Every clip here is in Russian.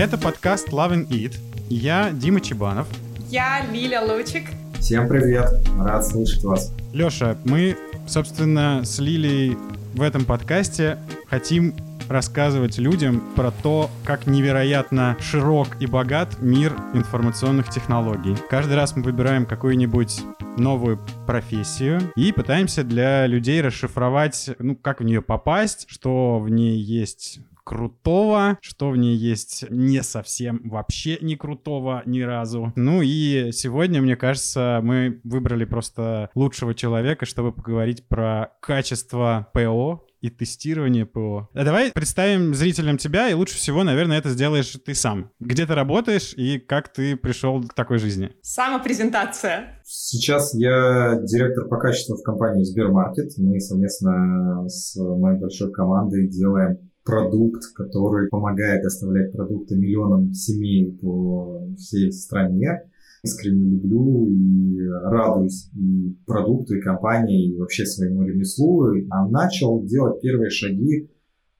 Это подкаст Love and Eat. Я Дима Чебанов. Я Лиля Лучик. Всем привет, рад слышать вас. Леша, мы, собственно, с Лилей в этом подкасте хотим рассказывать людям про то, как невероятно широк и богат мир информационных технологий. Каждый раз мы выбираем какую-нибудь новую профессию и пытаемся для людей расшифровать, ну, как в нее попасть, что в ней есть крутого, что в ней есть не совсем вообще не крутого ни разу. Ну и сегодня, мне кажется, мы выбрали просто лучшего человека, чтобы поговорить про качество ПО, и тестирование ПО. А давай представим зрителям тебя, и лучше всего, наверное, это сделаешь ты сам. Где ты работаешь и как ты пришел к такой жизни? Самопрезентация. Сейчас я директор по качеству в компании Сбермаркет. Мы совместно с моей большой командой делаем продукт, который помогает доставлять продукты миллионам семей по всей стране. Искренне люблю и радуюсь и продукту, и компании, и вообще своему ремеслу. А начал делать первые шаги,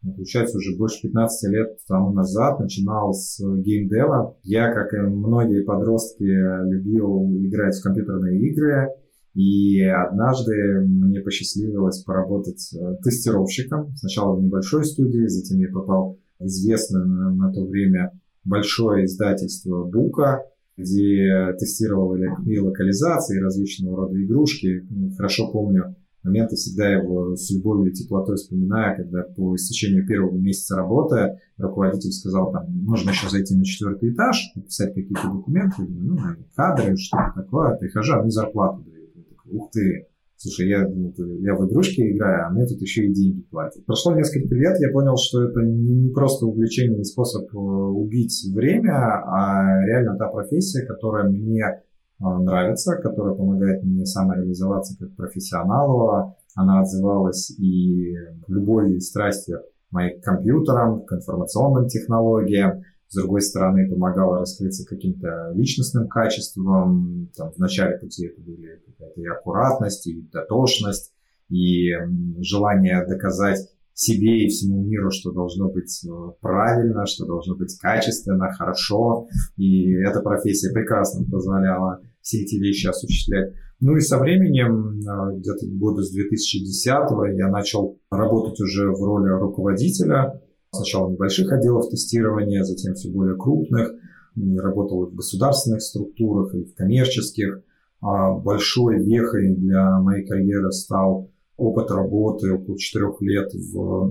ну, получается, уже больше 15 лет тому назад. Начинал с геймдева. Я, как и многие подростки, любил играть в компьютерные игры. И однажды мне посчастливилось поработать э, тестировщиком. Сначала в небольшой студии, затем я попал в известное на, на то время большое издательство Бука, где тестировал и локализации, и различного рода игрушки. Хорошо помню моменты, всегда его с любовью и теплотой вспоминаю, когда по истечению первого месяца работы руководитель сказал, там, нужно еще зайти на четвертый этаж, написать какие-то документы, ну, кадры, что-то такое, прихожу, а мне зарплату дают ух ты, слушай, я, я в игрушки играю, а мне тут еще и деньги платят. Прошло несколько лет, я понял, что это не просто увлечение, не способ э, убить время, а реально та профессия, которая мне э, нравится, которая помогает мне самореализоваться как профессионалу. Она отзывалась и любовью и страстью моим к компьютерам, к информационным технологиям с другой стороны, помогала раскрыться каким-то личностным качествам. Там, в начале пути это были какая-то и аккуратность, и дотошность, и желание доказать себе и всему миру, что должно быть э, правильно, что должно быть качественно, хорошо. И эта профессия прекрасно позволяла все эти вещи осуществлять. Ну и со временем, э, где-то года с 2010 я начал работать уже в роли руководителя Сначала небольших отделов тестирования, затем все более крупных. Работал и в государственных структурах, и в коммерческих. А большой вехой для моей карьеры стал опыт работы около четырех лет в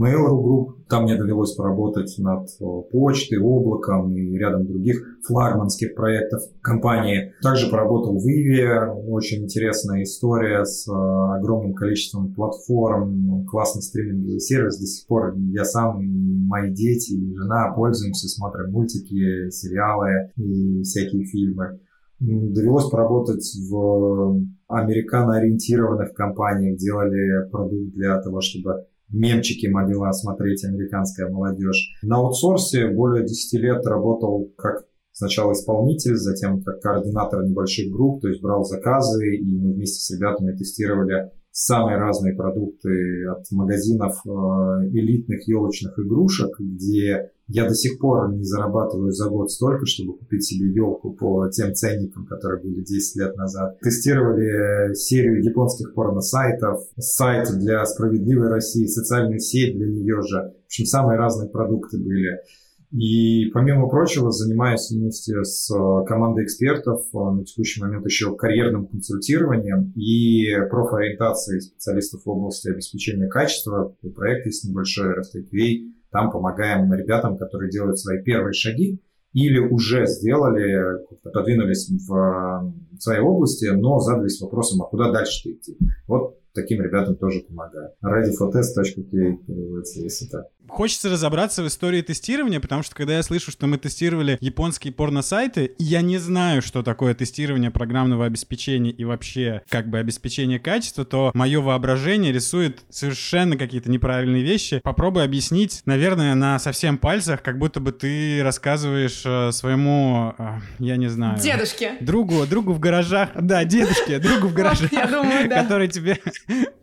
Mail.ru Group. Там мне довелось поработать над э, почтой, облаком и рядом других флагманских проектов компании. Также поработал в Иве. Очень интересная история с э, огромным количеством платформ, классный стриминговый сервис. До сих пор я сам мои дети, и жена пользуемся, смотрим мультики, сериалы и всякие фильмы. Довелось поработать в американо-ориентированных компаниях, делали продукт для того, чтобы мемчики могла смотреть американская молодежь. На аутсорсе более 10 лет работал как сначала исполнитель, затем как координатор небольших групп, то есть брал заказы, и мы вместе с ребятами тестировали самые разные продукты от магазинов э, элитных елочных игрушек, где я до сих пор не зарабатываю за год столько, чтобы купить себе елку по тем ценникам, которые были 10 лет назад. Тестировали серию японских порно-сайтов, сайт для справедливой России, социальную сеть для нее же. В общем, самые разные продукты были. И, помимо прочего, занимаюсь вместе с э, командой экспертов э, на текущий момент еще карьерным консультированием и профориентацией специалистов в области обеспечения качества. Проект есть небольшой Ростеквей. Там помогаем ребятам, которые делают свои первые шаги или уже сделали, подвинулись в своей области, но задались вопросом, а куда дальше идти. Вот таким ребятам тоже помогаю. readyfortest.ca переводится, если так. Хочется разобраться в истории тестирования, потому что когда я слышу, что мы тестировали японские порно-сайты, я не знаю, что такое тестирование программного обеспечения и вообще как бы обеспечение качества, то мое воображение рисует совершенно какие-то неправильные вещи. Попробуй объяснить, наверное, на совсем пальцах, как будто бы ты рассказываешь э, своему, э, я не знаю... Дедушке. Другу, другу в гаражах. Да, дедушке, другу в гаражах. Я думаю, да. Который тебе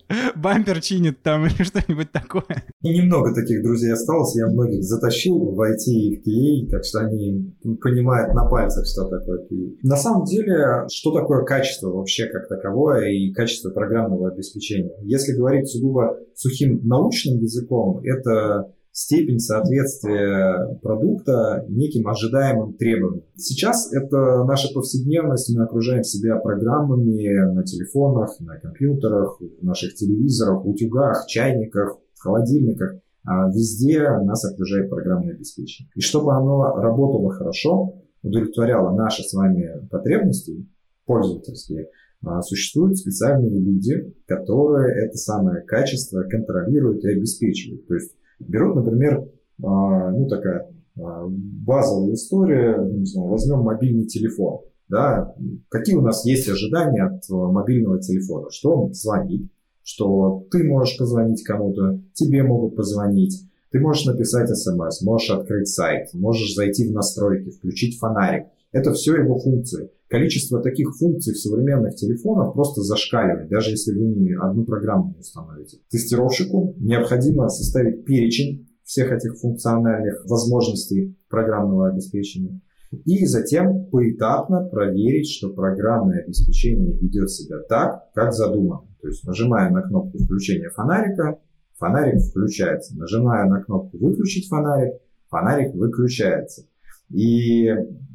бампер чинит там или что-нибудь такое. И немного таких друзей осталось, я многих затащил в IT и в QA, так что они понимают на пальцах, что такое QA. На самом деле, что такое качество вообще как таковое и качество программного обеспечения? Если говорить сугубо сухим научным языком, это степень соответствия продукта неким ожидаемым требованиям. Сейчас это наша повседневность, мы окружаем себя программами на телефонах, на компьютерах, наших телевизорах, утюгах, чайниках, холодильниках. А везде нас окружает программное обеспечение. И чтобы оно работало хорошо, удовлетворяло наши с вами потребности пользовательские, а, существуют специальные люди, которые это самое качество контролируют и обеспечивают. То есть Берут, например, а, ну такая а, базовая история, не знаю, возьмем мобильный телефон. Да, какие у нас есть ожидания от а, мобильного телефона? Что он звонит, что ты можешь позвонить кому-то, тебе могут позвонить, ты можешь написать смс, можешь открыть сайт, можешь зайти в настройки, включить фонарик. Это все его функции. Количество таких функций в современных телефонах просто зашкаливает, даже если вы не одну программу не установите. Тестировщику необходимо составить перечень всех этих функциональных возможностей программного обеспечения и затем поэтапно проверить, что программное обеспечение ведет себя так, как задумано. То есть нажимая на кнопку включения фонарика, фонарик включается. Нажимая на кнопку выключить фонарик, фонарик выключается. И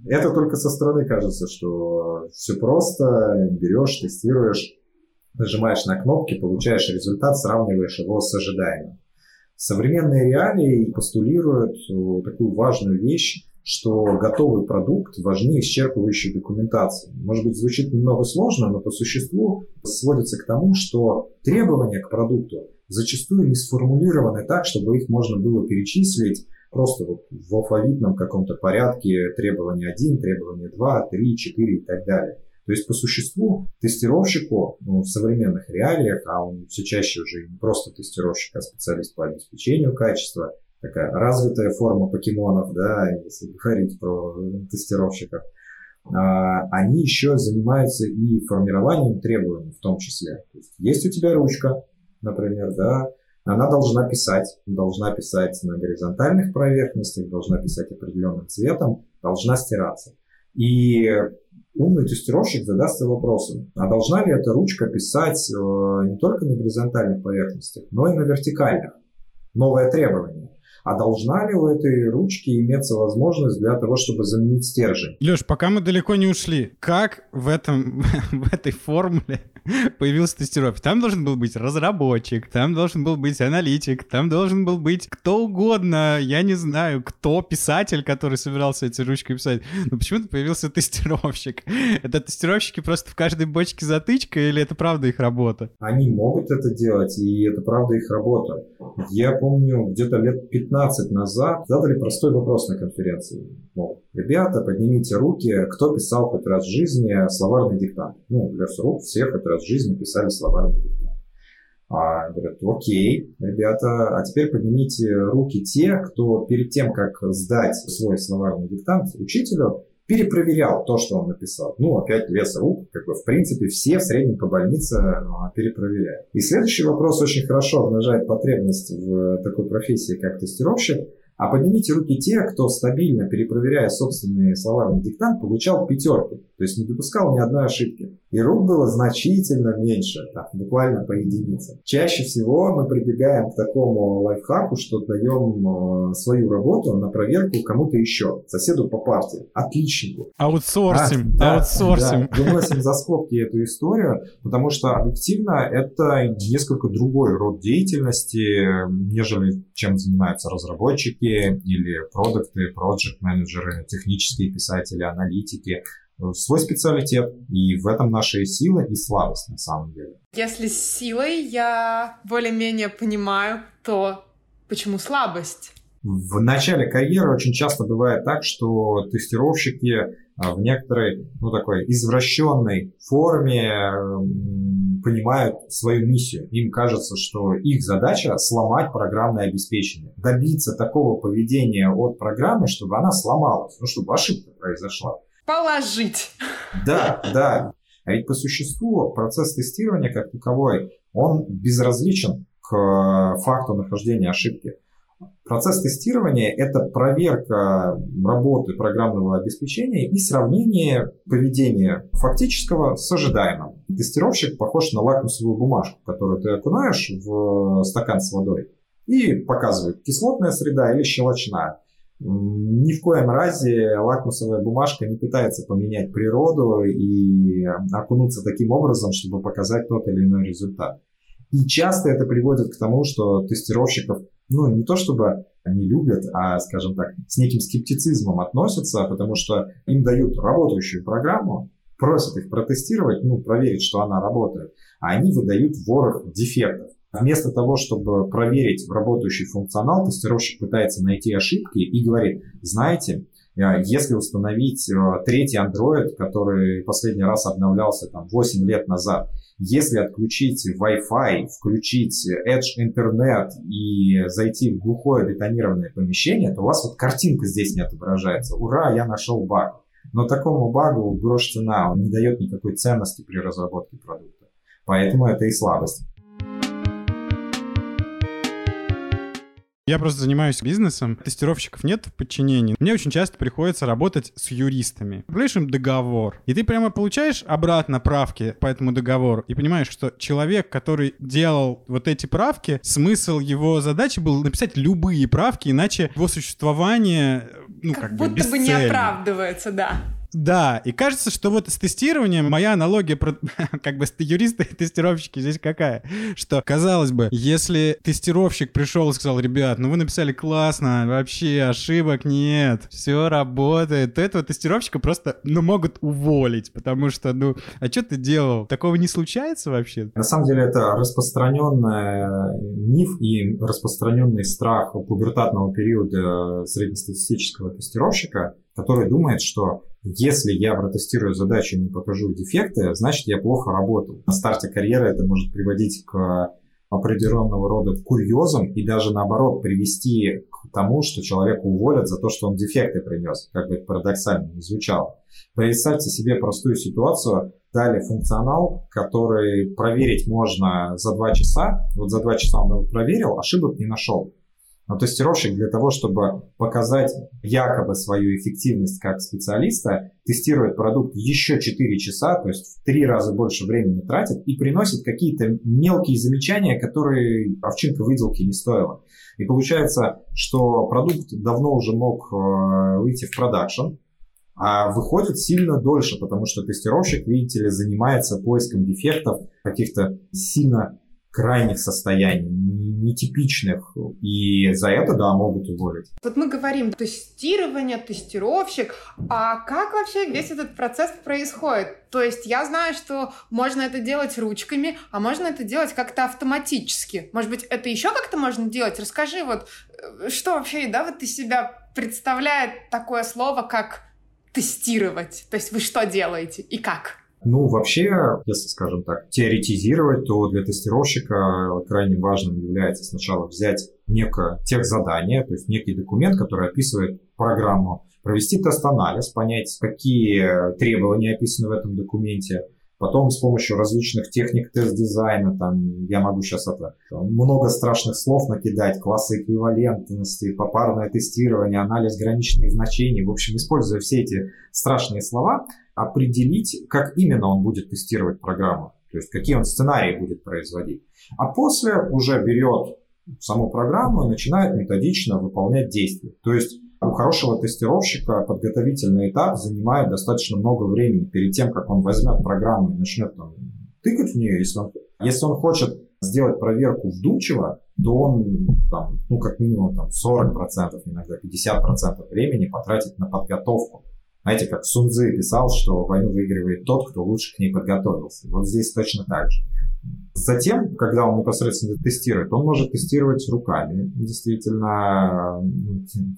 это только со стороны кажется, что все просто, берешь, тестируешь, нажимаешь на кнопки, получаешь результат, сравниваешь его с ожидаемым. Современные реалии постулируют э, такую важную вещь, что готовый продукт важнее исчерпывающей документации. Может быть, звучит немного сложно, но по существу сводится к тому, что требования к продукту зачастую не сформулированы так, чтобы их можно было перечислить просто вот в алфавитном каком-то порядке требования 1, требования 2, 3, 4 и так далее. То есть по существу тестировщику ну, в современных реалиях, а он все чаще уже не просто тестировщик, а специалист по обеспечению качества, такая развитая форма покемонов, да, если говорить про тестировщиков, а, они еще занимаются и формированием требований в том числе. То есть, есть у тебя ручка, например, да, она должна писать, должна писать на горизонтальных поверхностях, должна писать определенным цветом, должна стираться. И умный тестировщик задастся вопросом, а должна ли эта ручка писать э, не только на горизонтальных поверхностях, но и на вертикальных? Новое требование. А должна ли у этой ручки иметься возможность для того, чтобы заменить стержень? Леш, пока мы далеко не ушли, как в, этом, в этой формуле появился тестировщик. Там должен был быть разработчик, там должен был быть аналитик, там должен был быть кто угодно, я не знаю, кто писатель, который собирался эти ручки писать. Но почему-то появился тестировщик. Это тестировщики просто в каждой бочке затычка или это правда их работа? Они могут это делать, и это правда их работа. Я помню, где-то лет 15 назад задали простой вопрос на конференции. Мол, ребята, поднимите руки, кто писал хоть раз в жизни словарный диктант? Ну, для рук всех хоть раз в жизни писали словарный диктант. А, говорят, окей, ребята, а теперь поднимите руки те, кто перед тем, как сдать свой словарный диктант учителю, перепроверял то, что он написал. Ну, опять вес рук, как бы, в принципе, все в среднем по больнице а, перепроверяют. И следующий вопрос очень хорошо обнажает потребность в такой профессии, как тестировщик – а поднимите руки те, кто стабильно, перепроверяя собственный словарный диктант, получал пятерки, то есть не допускал ни одной ошибки. И рук было значительно меньше, так, буквально по единице. Чаще всего мы прибегаем к такому лайфхаку, что даем э, свою работу на проверку кому-то еще, соседу по партии, отличнику. Аутсорсим, а, да, аутсорсим. Да, выносим за скобки эту историю, потому что объективно это несколько другой род деятельности, нежели чем занимаются разработчики или продукты, проект-менеджеры, технические писатели, аналитики свой специалитет, и в этом наша сила и слабость на самом деле. Если с силой я более-менее понимаю, то почему слабость? В начале карьеры очень часто бывает так, что тестировщики а, в некоторой, ну, такой извращенной форме понимают свою миссию. Им кажется, что их задача сломать программное обеспечение, добиться такого поведения от программы, чтобы она сломалась, ну, чтобы ошибка произошла положить. Да, да. А ведь по существу процесс тестирования как таковой, он безразличен к факту нахождения ошибки. Процесс тестирования – это проверка работы программного обеспечения и сравнение поведения фактического с ожидаемым. Тестировщик похож на лакмусовую бумажку, которую ты окунаешь в стакан с водой и показывает, кислотная среда или щелочная. Ни в коем разе лакмусовая бумажка не пытается поменять природу и окунуться таким образом, чтобы показать тот или иной результат. И часто это приводит к тому, что тестировщиков, ну, не то чтобы они любят, а, скажем так, с неким скептицизмом относятся, потому что им дают работающую программу, просят их протестировать, ну, проверить, что она работает, а они выдают ворох дефектов. Вместо того, чтобы проверить работающий функционал, тестировщик пытается найти ошибки и говорит, знаете, если установить э, третий Android, который последний раз обновлялся там 8 лет назад, если отключить Wi-Fi, включить Edge интернет и зайти в глухое бетонированное помещение, то у вас вот картинка здесь не отображается. Ура, я нашел баг. Но такому багу грош цена, он не дает никакой ценности при разработке продукта. Поэтому это и слабость. Я просто занимаюсь бизнесом, тестировщиков нет в подчинении. Мне очень часто приходится работать с юристами. Говоришь им договор, и ты прямо получаешь обратно правки по этому договору и понимаешь, что человек, который делал вот эти правки, смысл его задачи был написать любые правки, иначе его существование, ну, как, как будто бы, бы не оправдывается, да. Да, и кажется, что вот с тестированием моя аналогия про как бы юристы и тестировщики здесь какая? Что, казалось бы, если тестировщик пришел и сказал, ребят, ну вы написали классно, вообще ошибок нет, все работает, то этого тестировщика просто, ну, могут уволить, потому что, ну, а что ты делал? Такого не случается вообще? На самом деле это распространенный миф и распространенный страх пубертатного периода среднестатистического тестировщика, который думает, что если я протестирую задачу и не покажу дефекты, значит я плохо работал. На старте карьеры это может приводить к определенного рода курьезам и даже наоборот привести к тому, что человека уволят за то, что он дефекты принес, как бы это парадоксально не звучало. Представьте себе простую ситуацию, дали функционал, который проверить можно за два часа, вот за два часа он его проверил, ошибок не нашел. Но тестировщик для того, чтобы показать якобы свою эффективность как специалиста, тестирует продукт еще 4 часа, то есть в 3 раза больше времени тратит и приносит какие-то мелкие замечания, которые овчинка выделки не стоила. И получается, что продукт давно уже мог э, выйти в продакшн, а выходит сильно дольше, потому что тестировщик, видите ли, занимается поиском дефектов, каких-то сильно крайних состояний, нетипичных, и за это, да, могут уволить. Вот мы говорим тестирование, тестировщик, а как вообще весь этот процесс происходит? То есть я знаю, что можно это делать ручками, а можно это делать как-то автоматически. Может быть, это еще как-то можно делать? Расскажи вот, э, что вообще, да, вот из себя представляет такое слово, как тестировать? То есть вы что делаете и как? Ну, вообще, если, скажем так, теоретизировать, то для тестировщика крайне важным является сначала взять некое техзадание, то есть некий документ, который описывает программу, провести тест-анализ, понять, какие требования описаны в этом документе, Потом с помощью различных техник тест-дизайна, там, я могу сейчас это, много страшных слов накидать, классы эквивалентности, попарное тестирование, анализ граничных значений. В общем, используя все эти страшные слова, определить, как именно он будет тестировать программу. То есть, какие он сценарии будет производить. А после уже берет саму программу и начинает методично выполнять действия. То есть, у хорошего тестировщика подготовительный этап занимает достаточно много времени перед тем, как он возьмет программу и начнет там, тыкать в нее. Если он, если он хочет сделать проверку вдумчиво, то он там, ну, как минимум там, 40%, иногда 50% времени потратит на подготовку. Знаете, как Сунзы писал, что войну выигрывает тот, кто лучше к ней подготовился. Вот здесь точно так же. Затем, когда он непосредственно тестирует, он может тестировать руками. Действительно,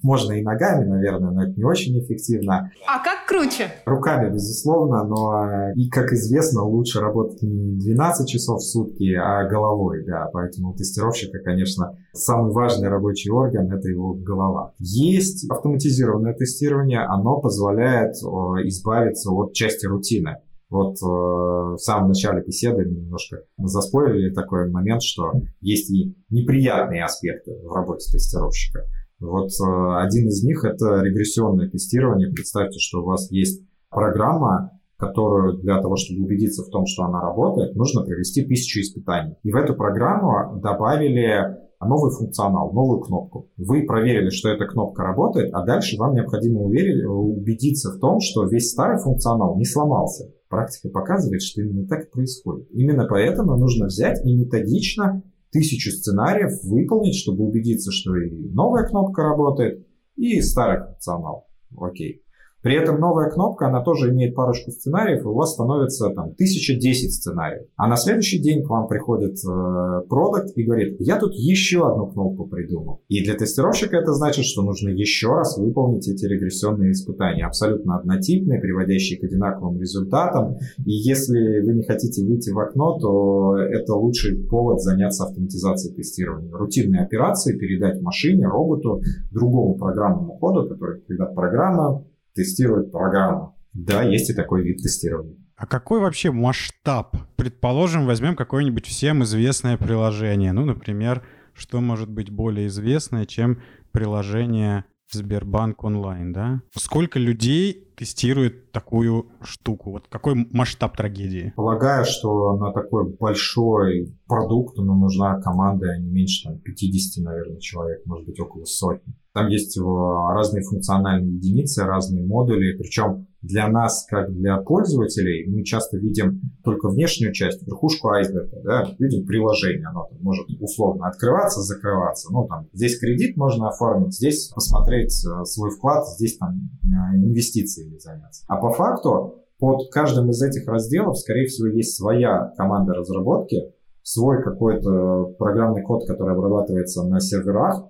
можно и ногами, наверное, но это не очень эффективно. А как круче? Руками, безусловно, но и, как известно, лучше работать не 12 часов в сутки, а головой, да. Поэтому у тестировщика, конечно, самый важный рабочий орган — это его голова. Есть автоматизированное тестирование, оно позволяет избавиться от части рутины. Вот э, в самом начале беседы немножко заспорили такой момент, что есть и неприятные аспекты в работе тестировщика. Вот э, один из них это регрессионное тестирование. Представьте, что у вас есть программа, которую для того, чтобы убедиться в том, что она работает, нужно провести тысячу испытаний. И в эту программу добавили новый функционал, новую кнопку. Вы проверили, что эта кнопка работает, а дальше вам необходимо убедиться в том, что весь старый функционал не сломался. Практика показывает, что именно так происходит. Именно поэтому нужно взять и методично тысячу сценариев выполнить, чтобы убедиться, что и новая кнопка работает, и старый функционал. Окей. При этом новая кнопка, она тоже имеет парочку сценариев, и у вас становится там 1010 сценариев. А на следующий день к вам приходит э, продукт и говорит, я тут еще одну кнопку придумал. И для тестировщика это значит, что нужно еще раз выполнить эти регрессионные испытания, абсолютно однотипные, приводящие к одинаковым результатам. И если вы не хотите выйти в окно, то это лучший повод заняться автоматизацией тестирования. Рутинные операции передать машине, роботу, другому программному коду, который, когда программа тестировать программу. Да, есть и такой вид тестирования. А какой вообще масштаб? Предположим, возьмем какое-нибудь всем известное приложение. Ну, например, что может быть более известное, чем приложение Сбербанк онлайн, да? Сколько людей тестирует такую штуку? Вот какой масштаб трагедии? Полагаю, что на такой большой продукт ну, нужна команда не меньше там, 50, наверное, человек, может быть, около сотни. Там есть разные функциональные единицы, разные модули. Причем для нас, как для пользователей, мы часто видим только внешнюю часть, верхушку айсберга. Да? Видим приложение, оно там может условно открываться, закрываться. Ну, там, здесь кредит можно оформить, здесь посмотреть э, свой вклад, здесь там э, инвестициями заняться. А по факту под каждым из этих разделов, скорее всего, есть своя команда разработки, свой какой-то программный код, который обрабатывается на серверах,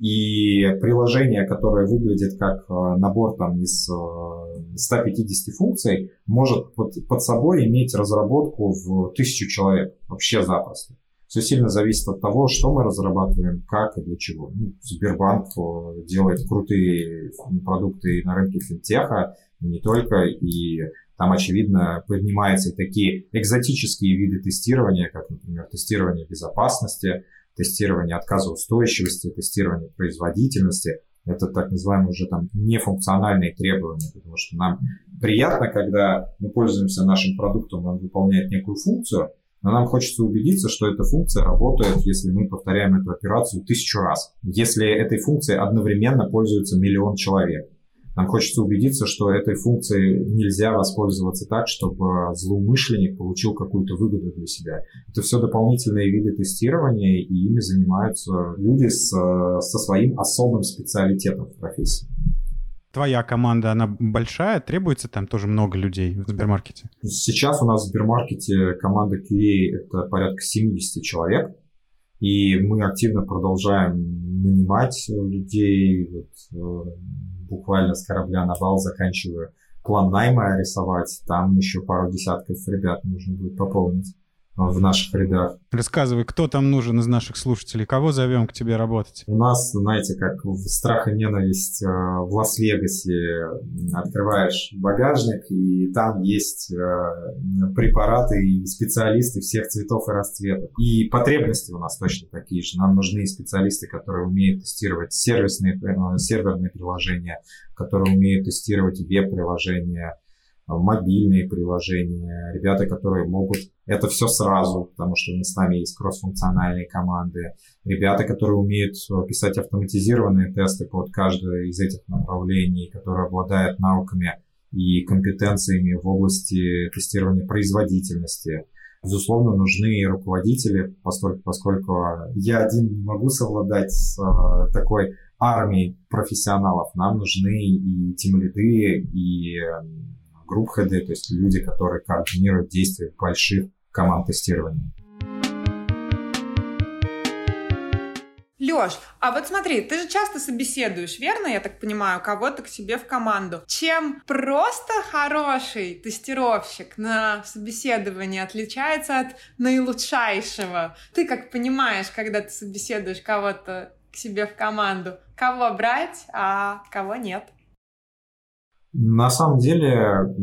и приложение, которое выглядит как э, набор там из 150 э, функций, может под, собой иметь разработку в тысячу человек вообще запросто. Все сильно зависит от того, что мы разрабатываем, как и для чего. Ну, Сбербанк э, делает крутые продукты на рынке финтеха, и не только, и там, очевидно, поднимаются такие экзотические виды тестирования, как, например, тестирование безопасности, тестирование отказоустойчивости, тестирование производительности. Это так называемые уже там нефункциональные требования, потому что нам приятно, когда мы пользуемся нашим продуктом, он выполняет некую функцию, но нам хочется убедиться, что эта функция работает, если мы повторяем эту операцию тысячу раз. Если этой функцией одновременно пользуется миллион человек. Нам хочется убедиться, что этой функцией нельзя воспользоваться так, чтобы злоумышленник получил какую-то выгоду для себя. Это все дополнительные виды тестирования, и ими занимаются люди с, со своим особым специалитетом в профессии. Твоя команда, она большая? Требуется там тоже много людей в Сбермаркете? Сейчас у нас в Сбермаркете команда QA — это порядка 70 человек. И мы активно продолжаем нанимать людей. Вот, э, буквально с корабля на бал заканчиваю план найма рисовать. Там еще пару десятков ребят нужно будет пополнить в наших рядах. Рассказывай, кто там нужен из наших слушателей, кого зовем к тебе работать? У нас, знаете, как в страх и ненависть э, в Лас-Вегасе открываешь багажник, и там есть э, препараты и специалисты всех цветов и расцветов. И потребности у нас точно такие же. Нам нужны специалисты, которые умеют тестировать сервисные, э, серверные приложения, которые умеют тестировать веб-приложения, мобильные приложения, ребята, которые могут это все сразу, потому что с нами есть кроссфункциональные команды, ребята, которые умеют писать автоматизированные тесты под каждое из этих направлений, которые обладают навыками и компетенциями в области тестирования производительности. Безусловно, нужны руководители, поскольку, поскольку я один не могу совладать с э, такой армией профессионалов. Нам нужны и тимлиды, и групп хеды, то есть люди, которые координируют действия больших команд тестирования. Лёш, а вот смотри, ты же часто собеседуешь, верно, я так понимаю, кого-то к себе в команду. Чем просто хороший тестировщик на собеседовании отличается от наилучшайшего? Ты как понимаешь, когда ты собеседуешь кого-то к себе в команду, кого брать, а кого нет? На самом деле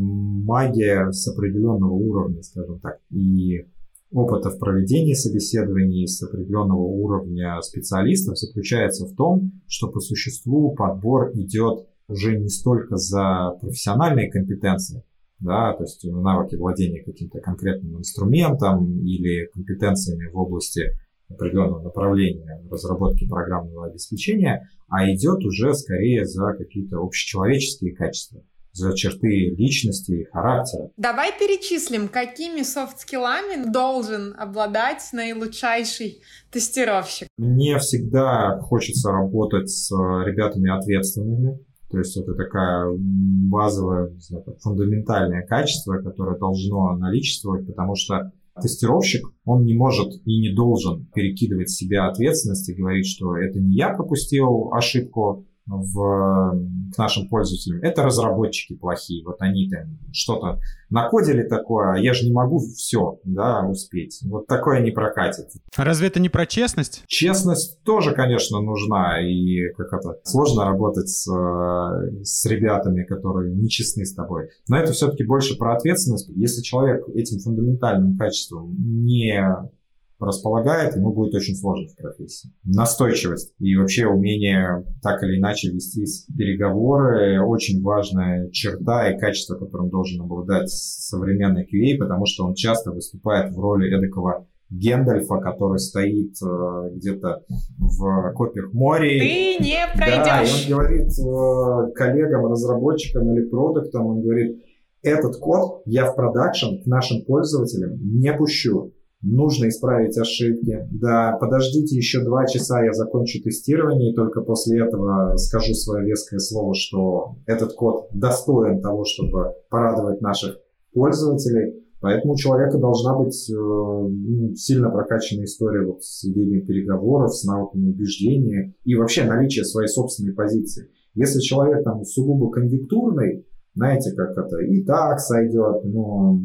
магия с определенного уровня, скажем так. И опыта в проведении собеседований с определенного уровня специалистов заключается в том, что по существу подбор идет уже не столько за профессиональные компетенции, да, то есть навыки владения каким-то конкретным инструментом или компетенциями в области определенного направления разработки программного обеспечения, а идет уже скорее за какие-то общечеловеческие качества за черты личности и характера. Давай перечислим, какими софт-скиллами должен обладать наилучший тестировщик. Мне всегда хочется работать с ребятами ответственными, то есть это такая базовое, знаю, фундаментальное качество, которое должно наличествовать, потому что тестировщик, он не может и не должен перекидывать себя ответственность и говорить, что это не я пропустил ошибку, в, к нашим пользователям, это разработчики плохие. Вот они там что-то накодили такое, а я же не могу все да, успеть. Вот такое не прокатит. А разве это не про честность? Честность тоже, конечно, нужна. И как это сложно работать с, с ребятами, которые нечестны с тобой. Но это все-таки больше про ответственность. Если человек этим фундаментальным качеством не располагает, ему будет очень сложно в профессии. Настойчивость и вообще умение так или иначе вести переговоры – очень важная черта и качество, которым должен обладать современный QA, потому что он часто выступает в роли эдакого Гендальфа, который стоит э, где-то в копиях моря. Ты не пройдешь. Да, и он говорит э, коллегам, разработчикам или продуктам, он говорит, этот код я в продакшн к нашим пользователям не пущу нужно исправить ошибки. Да, подождите еще два часа, я закончу тестирование, и только после этого скажу свое веское слово, что этот код достоин того, чтобы порадовать наших пользователей. Поэтому у человека должна быть э, ну, сильно прокачанная история вот с ведением переговоров, с навыками убеждения и вообще наличие своей собственной позиции. Если человек там сугубо конъюнктурный, знаете, как это и так сойдет, но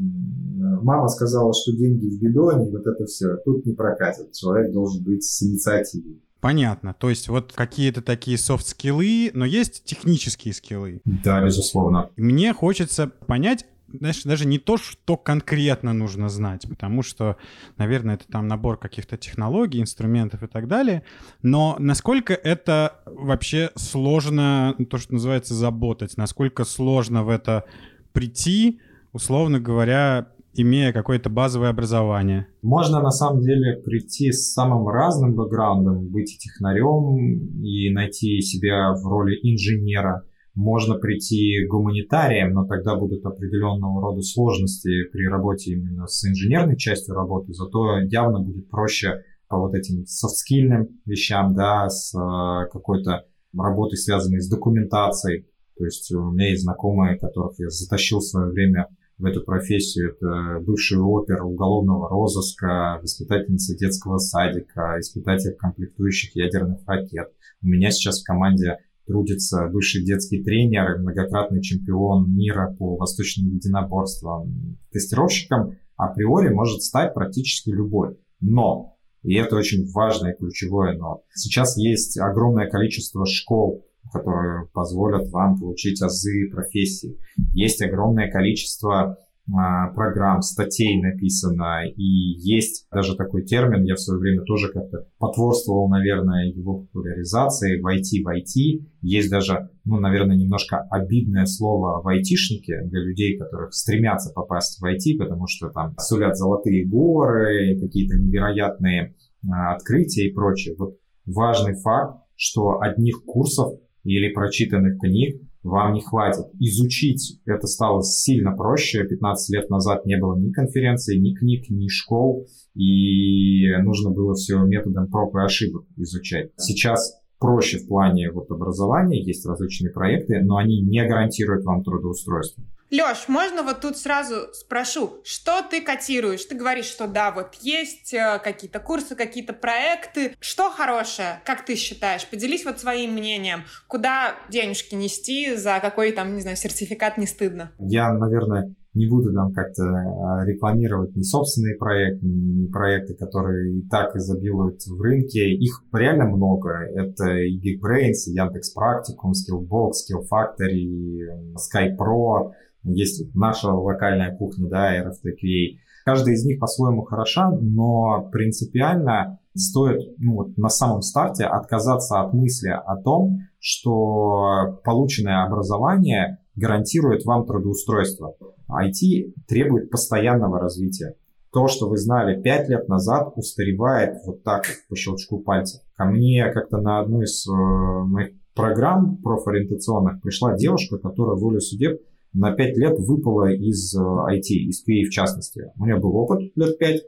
мама сказала, что деньги в бидоне, вот это все, тут не прокатит. Человек должен быть с инициативой. Понятно. То есть вот какие-то такие софт-скиллы, но есть технические скиллы. Да, безусловно. Мне хочется понять, знаешь, даже не то, что конкретно нужно знать, потому что, наверное, это там набор каких-то технологий, инструментов и так далее, но насколько это вообще сложно, то, что называется, заботать, насколько сложно в это прийти, условно говоря, имея какое-то базовое образование? Можно на самом деле прийти с самым разным бэкграундом, быть технарем и найти себя в роли инженера. Можно прийти гуманитарием, но тогда будут определенного рода сложности при работе именно с инженерной частью работы, зато явно будет проще по вот этим софтскильным вещам, да, с э, какой-то работой, связанной с документацией. То есть у меня есть знакомые, которых я затащил в свое время в эту профессию. Это бывший опер уголовного розыска, воспитательница детского садика, испытатель комплектующих ядерных ракет. У меня сейчас в команде трудится бывший детский тренер, многократный чемпион мира по восточным единоборствам. Тестировщиком априори может стать практически любой. Но, и это очень важное и ключевое но, сейчас есть огромное количество школ которые позволят вам получить азы профессии. Есть огромное количество а, программ, статей написано, и есть даже такой термин, я в свое время тоже как-то потворствовал, наверное, его популяризации, войти в IT. Есть даже, ну, наверное, немножко обидное слово в айтишнике для людей, которых стремятся попасть в IT, потому что там сулят золотые горы, какие-то невероятные а, открытия и прочее. Вот важный факт, что одних курсов или прочитанных книг вам не хватит. Изучить это стало сильно проще. 15 лет назад не было ни конференций, ни книг, ни школ, и нужно было все методом проб и ошибок изучать. Сейчас проще в плане вот образования, есть различные проекты, но они не гарантируют вам трудоустройство. Леш, можно вот тут сразу спрошу, что ты котируешь? Ты говоришь, что да, вот есть э, какие-то курсы, какие-то проекты. Что хорошее, как ты считаешь? Поделись вот своим мнением. Куда денежки нести, за какой там, не знаю, сертификат не стыдно? Я, наверное, не буду там как-то э, рекламировать ни собственные проекты, ни проекты, которые и так изобилуют в рынке. Их реально много. Это и Geekbrains, и Яндекс Практикум, Skillbox, Skill Factory, SkyPro, есть наша локальная кухня, да, RFTQA. Каждая из них по-своему хороша, но принципиально стоит ну, вот на самом старте отказаться от мысли о том, что полученное образование гарантирует вам трудоустройство. IT требует постоянного развития. То, что вы знали 5 лет назад, устаревает вот так по щелчку пальцев. Ко мне как-то на одну из э, моих программ профориентационных пришла девушка, которая волю судеб на 5 лет выпала из IT, э, из QA в частности. У нее был опыт лет 5,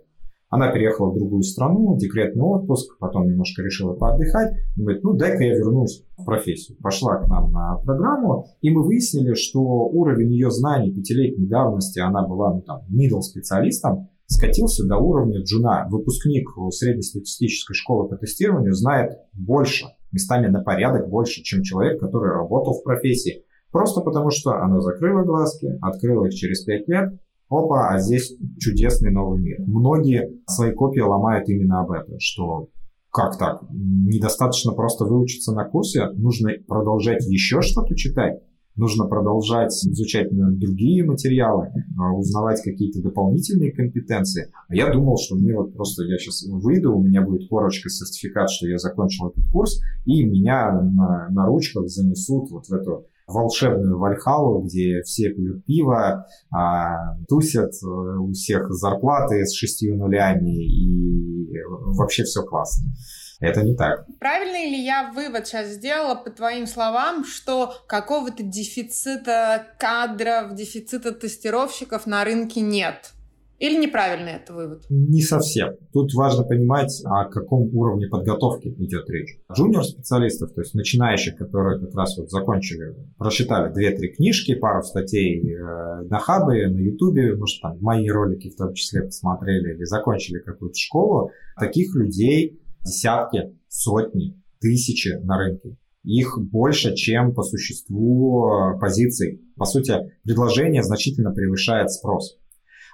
она переехала в другую страну, декретный отпуск, потом немножко решила поотдыхать. Говорит, ну дай-ка я вернусь в профессию. Пошла к нам на программу, и мы выяснили, что уровень ее знаний пятилетней давности, она была ну, там middle специалистом, скатился до уровня джуна. Выпускник среднестатистической школы по тестированию знает больше, местами на порядок больше, чем человек, который работал в профессии. Просто потому, что она закрыла глазки, открыла их через 5 лет, опа, а здесь чудесный новый мир. Многие свои копии ломают именно об этом, что как так? Недостаточно просто выучиться на курсе, нужно продолжать еще что-то читать, нужно продолжать изучать другие материалы, а, узнавать какие-то дополнительные компетенции. А я думал, что мне вот просто, я сейчас выйду, у меня будет корочка, сертификат, что я закончил этот курс, и меня на, на ручках занесут вот в эту волшебную Вальхалу, где все пьют пиво, а, тусят, э, у всех зарплаты с шестью нулями, и вообще все классно. Это не так. Правильно ли я вывод сейчас сделала по твоим словам, что какого-то дефицита кадров, дефицита тестировщиков на рынке нет? Или неправильный это вывод? Не совсем. Тут важно понимать, о каком уровне подготовки идет речь. Джуниор-специалистов, то есть начинающих, которые как раз вот закончили, прочитали 2-3 книжки, пару статей э, на Хабе, на Ютубе, может, там мои ролики в том числе посмотрели, или закончили какую-то школу, таких людей десятки, сотни, тысячи на рынке. Их больше, чем по существу э, позиций. По сути, предложение значительно превышает спрос.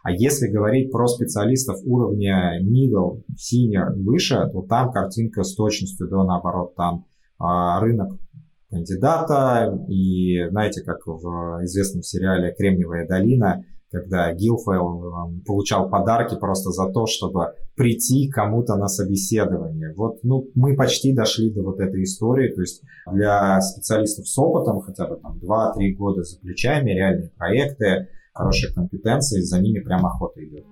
А если говорить про специалистов уровня middle, senior выше, то там картинка с точностью до наоборот. Там а, рынок кандидата и знаете, как в известном сериале «Кремниевая долина», когда Гилфейл получал подарки просто за то, чтобы прийти кому-то на собеседование. Вот, ну, мы почти дошли до вот этой истории, то есть для специалистов с опытом, хотя бы там 2-3 года за плечами, реальные проекты, хорошие компетенции, за ними прям охота идет.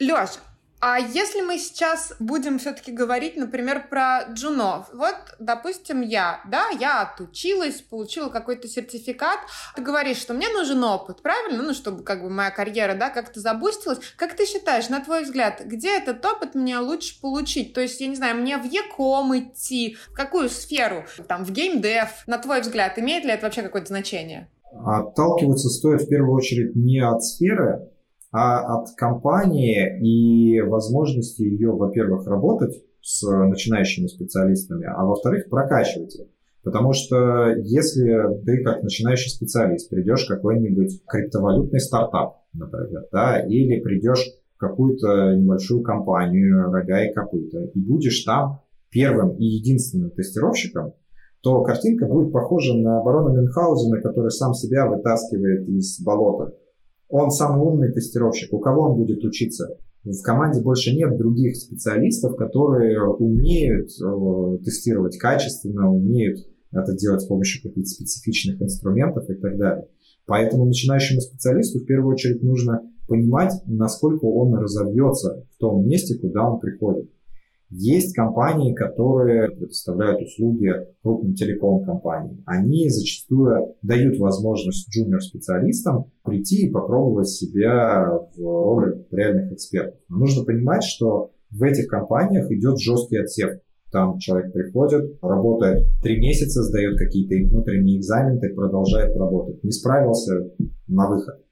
Леш, а если мы сейчас будем все-таки говорить, например, про джунов. Вот, допустим, я, да, я отучилась, получила какой-то сертификат. Ты говоришь, что мне нужен опыт, правильно? Ну, чтобы как бы моя карьера, да, как-то забустилась. Как ты считаешь, на твой взгляд, где этот опыт мне лучше получить? То есть, я не знаю, мне в Яком идти, в какую сферу? Там, в геймдев, на твой взгляд, имеет ли это вообще какое-то значение? Отталкиваться стоит в первую очередь не от сферы, а от компании и возможности ее, во-первых, работать с начинающими специалистами, а во-вторых, прокачивать их. Потому что если ты как начинающий специалист придешь в какой-нибудь криптовалютный стартап, например, да, или придешь в какую-то небольшую компанию, рога и копыта, и будешь там первым и единственным тестировщиком, то картинка будет похожа на барона Мюнхгаузена, который сам себя вытаскивает из болота он самый умный тестировщик. У кого он будет учиться? В команде больше нет других специалистов, которые умеют э, тестировать качественно, умеют это делать с помощью каких-то специфичных инструментов и так далее. Поэтому начинающему специалисту в первую очередь нужно понимать, насколько он разовьется в том месте, куда он приходит. Есть компании, которые предоставляют услуги крупным телеком-компаниям. Они зачастую дают возможность джуниор-специалистам прийти и попробовать себя в роли реальных экспертов. Но нужно понимать, что в этих компаниях идет жесткий отсев. Там человек приходит, работает три месяца, сдает какие-то внутренние экзамены продолжает работать. Не справился на выход.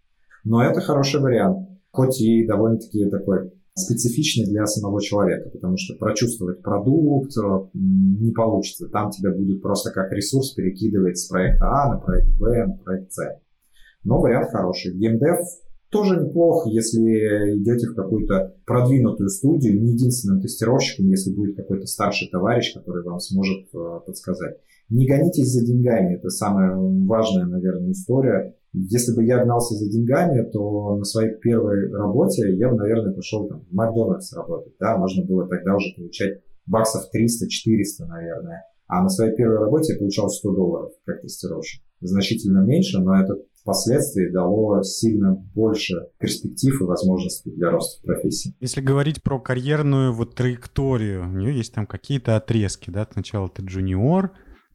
Но это хороший вариант. Хоть и довольно-таки такой специфичный для самого человека, потому что прочувствовать продукт э, не получится. Там тебя будут просто как ресурс перекидывать с проекта А на проект Б, на проект С. Но вариант хороший. Геймдев тоже неплохо, если идете в какую-то продвинутую студию, не единственным тестировщиком, если будет какой-то старший товарищ, который вам сможет э, подсказать. Не гонитесь за деньгами, это самая важная, наверное, история. Если бы я гнался за деньгами, то на своей первой работе я бы, наверное, пошел там, в Макдональдс работать. Да? Можно было тогда уже получать баксов 300-400, наверное. А на своей первой работе я получал 100 долларов как тестировщик. Значительно меньше, но это впоследствии дало сильно больше перспектив и возможностей для роста в профессии. Если говорить про карьерную вот траекторию, у нее есть там какие-то отрезки, да, сначала ты джуниор,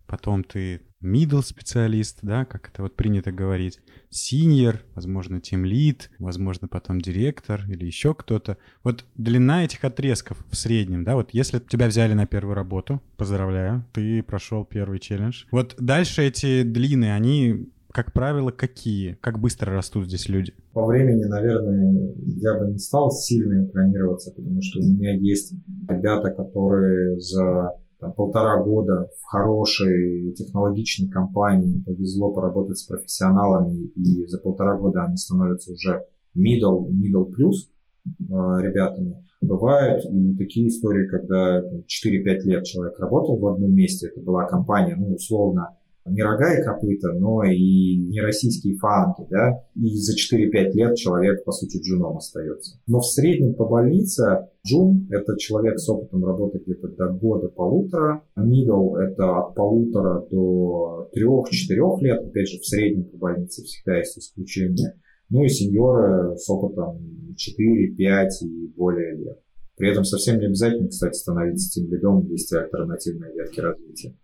потом ты middle специалист, да, как это вот принято говорить, senior, возможно, тим лид, возможно, потом директор или еще кто-то. Вот длина этих отрезков в среднем, да, вот если тебя взяли на первую работу, поздравляю, ты прошел первый челлендж. Вот дальше эти длины, они как правило, какие? Как быстро растут здесь люди? По времени, наверное, я бы не стал сильно экранироваться, потому что у меня есть ребята, которые за там, полтора года в хорошей технологичной компании повезло поработать с профессионалами, и за полтора года они становятся уже middle, middle plus э, ребятами. Бывают и такие истории, когда 4-5 лет человек работал в одном месте, это была компания, ну, условно, не рога и копыта, но и не российские фанки, да, и за 4-5 лет человек, по сути, джуном остается. Но в среднем по больнице джун – это человек с опытом работы где-то до года-полутора, middle – это от полутора до трех-четырех лет, опять же, в среднем по больнице всегда есть исключения, ну и сеньоры с опытом 4, 5 и более лет. При этом совсем не обязательно, кстати, становиться тем лидом, есть альтернативные ветки развития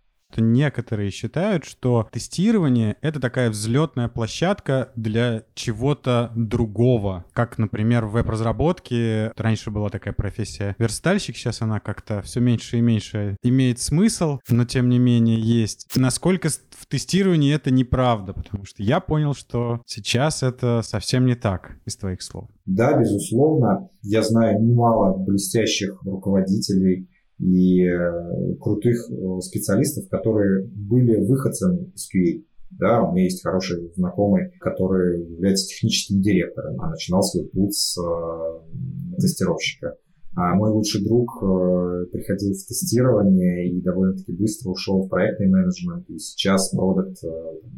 некоторые считают, что тестирование — это такая взлетная площадка для чего-то другого. Как, например, в веб-разработке раньше была такая профессия верстальщик, сейчас она как-то все меньше и меньше имеет смысл, но тем не менее есть. Насколько в тестировании это неправда, потому что я понял, что сейчас это совсем не так из твоих слов. Да, безусловно. Я знаю немало блестящих руководителей, и э, крутых э, специалистов, которые были выходцами из QA. Да, у меня есть хороший знакомый, который является техническим директором, а начинал свой путь с э, тестировщика. А мой лучший друг э, приходил в тестирование и довольно-таки быстро ушел в проектный менеджмент, и сейчас продукт э,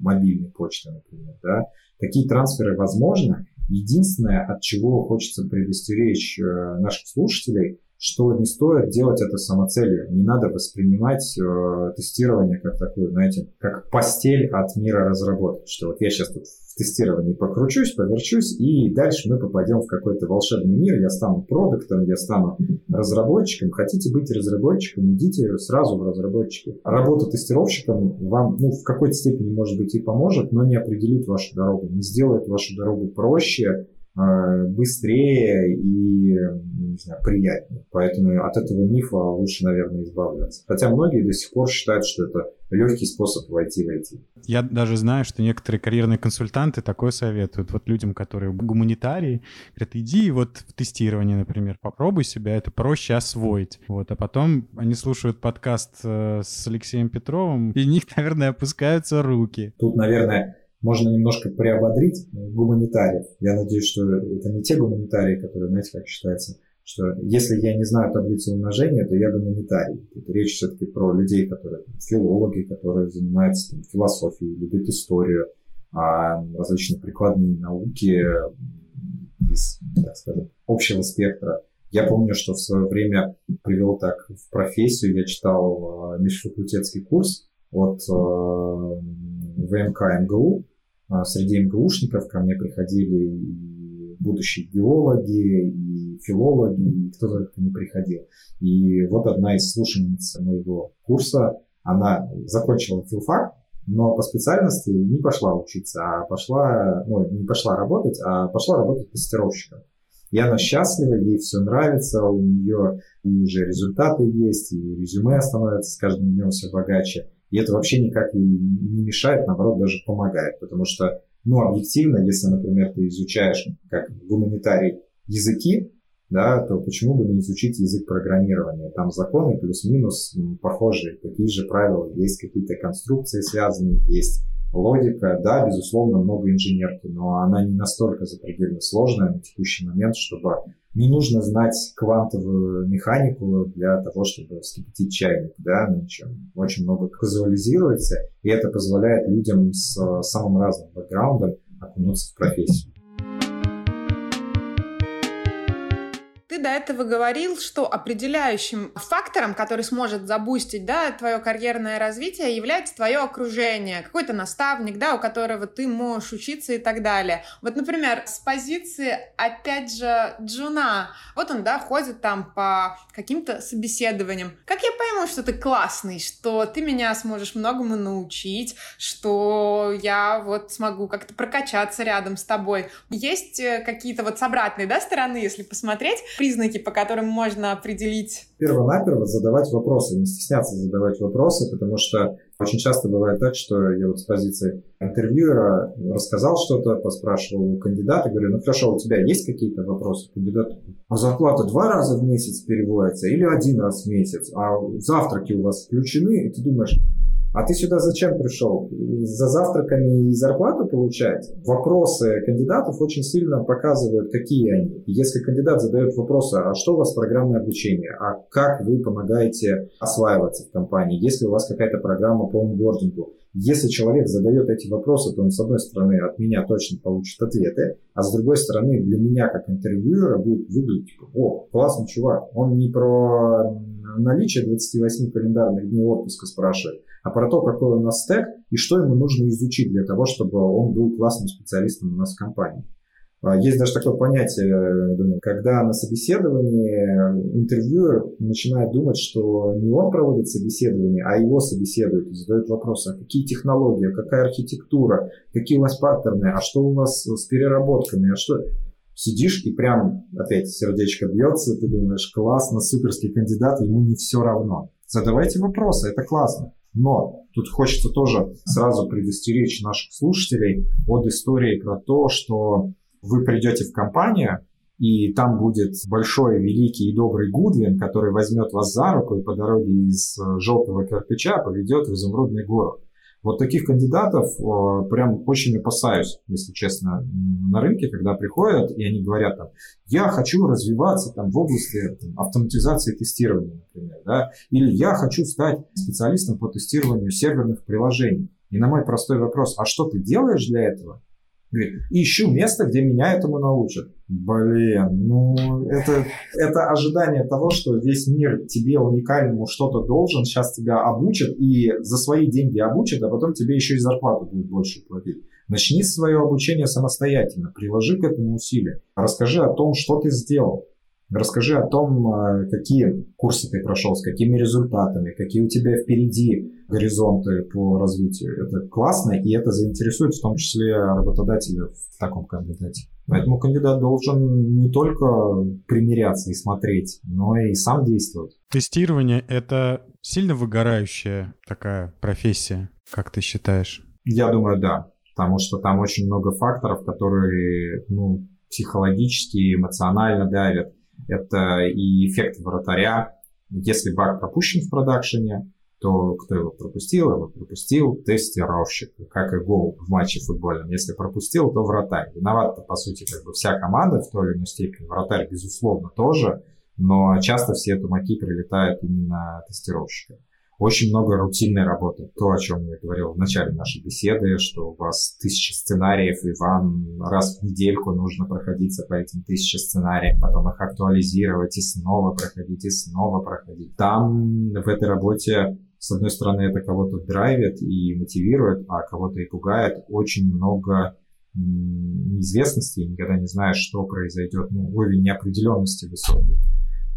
мобильной почты, например. Да. Такие трансферы возможны. Единственное, от чего хочется предостеречь э, наших слушателей – что не стоит делать это самоцелью. Не надо воспринимать э, тестирование как такое, знаете, как постель от мира разработки. Что вот я сейчас тут в тестировании покручусь, поверчусь, и дальше мы попадем в какой-то волшебный мир. Я стану продуктом, я стану разработчиком. Хотите быть разработчиком, идите сразу в разработчики. Работа тестировщиком вам ну, в какой-то степени, может быть, и поможет, но не определит вашу дорогу, не сделает вашу дорогу проще, быстрее и не знаю, приятнее. Поэтому от этого мифа лучше, наверное, избавляться. Хотя многие до сих пор считают, что это легкий способ войти в IT. Я даже знаю, что некоторые карьерные консультанты такое советуют. Вот людям, которые гуманитарии, говорят, иди вот в тестирование, например, попробуй себя, это проще освоить. Вот, а потом они слушают подкаст э, с Алексеем Петровым, и у них, наверное, опускаются руки. Тут, наверное, можно немножко приободрить гуманитариев. Я надеюсь, что это не те гуманитарии, которые, знаете, как считается, что если я не знаю таблицу умножения, то я гуманитарий. Тут речь все-таки про людей, которые филологи, которые занимаются там, философией, любят историю, а различные прикладные науки из, так скажем, общего спектра. Я помню, что в свое время привел так в профессию, я читал э, межфакультетский курс от э, ВМК МГУ. А, среди МГУшников ко мне приходили и будущие геологи, и филологи, и кто только не приходил. И вот одна из слушательниц моего курса, она закончила филфак, но по специальности не пошла учиться, а пошла, ну, не пошла работать, а пошла работать тестировщиком. И она счастлива, ей все нравится, у нее и уже результаты есть, и резюме становится с каждым днем все богаче. И это вообще никак не мешает, наоборот, даже помогает. Потому что, ну, объективно, если, например, ты изучаешь как гуманитарий языки, да, то почему бы не изучить язык программирования? Там законы плюс-минус похожие, такие же правила, есть какие-то конструкции связанные, есть логика, да, безусловно, много инженерки, но она не настолько запредельно сложная на текущий момент, чтобы не нужно знать квантовую механику для того, чтобы вскипятить чайник, да, ничем. Очень много казуализируется, и это позволяет людям с самым разным бэкграундом окунуться в профессию. Ты до этого говорил, что определяющим фактором, который сможет забустить да, твое карьерное развитие, является твое окружение, какой-то наставник, да, у которого ты можешь учиться и так далее. Вот, например, с позиции, опять же, джуна, вот он, да, ходит там по каким-то собеседованиям. Как я пойму, что ты классный, что ты меня сможешь многому научить, что я вот смогу как-то прокачаться рядом с тобой? Есть э, какие-то вот с обратной, да, стороны, если посмотреть, признаки, по которым можно определить? Первонаперво задавать вопросы, не стесняться задавать вопросы, потому что очень часто бывает так, что я вот с позиции интервьюера рассказал что-то, поспрашивал у кандидата, говорю, ну хорошо, у тебя есть какие-то вопросы? Кандидат, а зарплата два раза в месяц переводится или один раз в месяц? А завтраки у вас включены? И ты думаешь, а ты сюда зачем пришел? За завтраками и зарплату получать? Вопросы кандидатов очень сильно показывают, какие они. Если кандидат задает вопросы, а что у вас программное обучение? А как вы помогаете осваиваться в компании? Есть ли у вас какая-то программа по онбордингу? Если человек задает эти вопросы, то он, с одной стороны, от меня точно получит ответы, а с другой стороны, для меня, как интервьюера, будет выглядеть, типа, о, классный чувак. Он не про наличие 28 календарных дней отпуска спрашивает, а про то, какой у нас стек и что ему нужно изучить для того, чтобы он был классным специалистом у нас в компании. А, есть даже такое понятие, думаю, когда на собеседовании интервьюер начинает думать, что не он проводит собеседование, а его собеседуют и задают вопросы, а какие технологии, какая архитектура, какие у вас паттерны, а что у вас с переработками, а что... Сидишь и прям опять сердечко бьется, ты думаешь, классно, суперский кандидат, ему не все равно. Задавайте вопросы, это классно. Но тут хочется тоже сразу предостеречь наших слушателей от истории про то, что вы придете в компанию, и там будет большой, великий и добрый Гудвин, который возьмет вас за руку и по дороге из э, желтого кирпича поведет в изумрудный город. Вот таких кандидатов э, прям очень опасаюсь, если честно, на рынке, когда приходят, и они говорят там, я хочу развиваться там в области там, автоматизации тестирования, например, да, или я хочу стать специалистом по тестированию серверных приложений. И на мой простой вопрос, а что ты делаешь для этого? Говорит, ищу место, где меня этому научат. Блин, ну это, это ожидание того, что весь мир тебе уникальному что-то должен, сейчас тебя обучат и за свои деньги обучат, а потом тебе еще и зарплату будут больше платить. Начни свое обучение самостоятельно, приложи к этому усилия, расскажи о том, что ты сделал. Расскажи о том, э, какие курсы ты прошел, с какими результатами, какие у тебя впереди горизонты по развитию. Это классно, и это заинтересует в том числе работодателя в таком кандидате. Поэтому кандидат должен не только примиряться и смотреть, но и сам действовать. Тестирование — это сильно выгорающая такая профессия, как ты считаешь? Я думаю, да. Потому что там очень много факторов, которые ну, психологически, эмоционально давят это и эффект вратаря. Если баг пропущен в продакшене, то кто его пропустил, его пропустил тестировщик, как и гол в матче футбольном. Если пропустил, то вратарь. Виновата, по сути, как бы вся команда в той или иной степени. Вратарь, безусловно, тоже, но часто все тумаки прилетают именно тестировщика очень много рутинной работы. То, о чем я говорил в начале нашей беседы, что у вас тысяча сценариев, и вам раз в недельку нужно проходиться по этим тысяче сценариям, потом их актуализировать и снова проходить, и снова проходить. Там в этой работе с одной стороны, это кого-то драйвит и мотивирует, а кого-то и пугает. Очень много неизвестности, никогда не знаешь, что произойдет. Ну, уровень неопределенности высокий.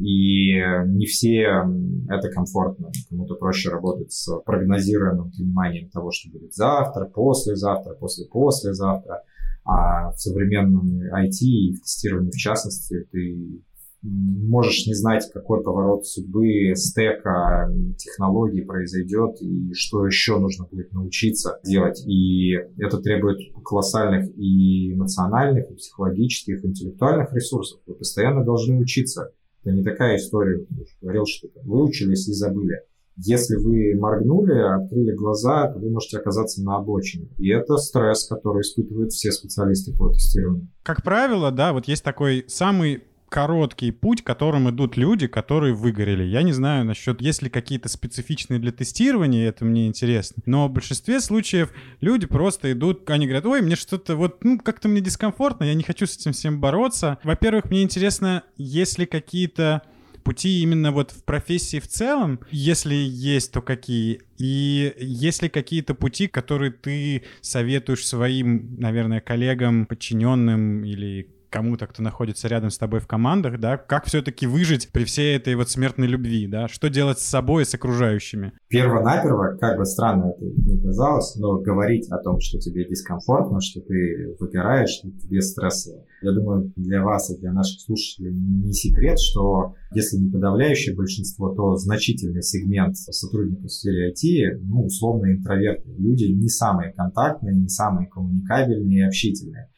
И не все это комфортно. Кому-то проще работать с прогнозируемым пониманием того, что будет завтра, послезавтра, после-послезавтра. А в современном IT и в тестировании в частности ты можешь не знать, какой поворот судьбы, стека, технологий произойдет и что еще нужно будет научиться делать. И это требует колоссальных и эмоциональных, и психологических, и интеллектуальных ресурсов. Вы постоянно должны учиться. Это не такая история, говорил, что выучились и забыли. Если вы моргнули, открыли глаза, то вы можете оказаться на обочине. И это стресс, который испытывают все специалисты по тестированию. Как правило, да, вот есть такой самый короткий путь, которым идут люди, которые выгорели. Я не знаю насчет, есть ли какие-то специфичные для тестирования, это мне интересно. Но в большинстве случаев люди просто идут, они говорят, ой, мне что-то вот, ну, как-то мне дискомфортно, я не хочу с этим всем бороться. Во-первых, мне интересно, есть ли какие-то пути именно вот в профессии в целом? Если есть, то какие? И есть ли какие-то пути, которые ты советуешь своим, наверное, коллегам, подчиненным или кому-то, кто находится рядом с тобой в командах, да, как все-таки выжить при всей этой вот смертной любви, да, что делать с собой и с окружающими? Перво-наперво, как бы странно это не казалось, но говорить о том, что тебе дискомфортно, что ты выгораешь, что тебе стрессово. Я думаю, для вас и для наших слушателей не секрет, что если не подавляющее большинство, то значительный сегмент сотрудников в сфере IT, ну, условно, интроверты. Люди не самые контактные, не самые коммуникабельные и общительные.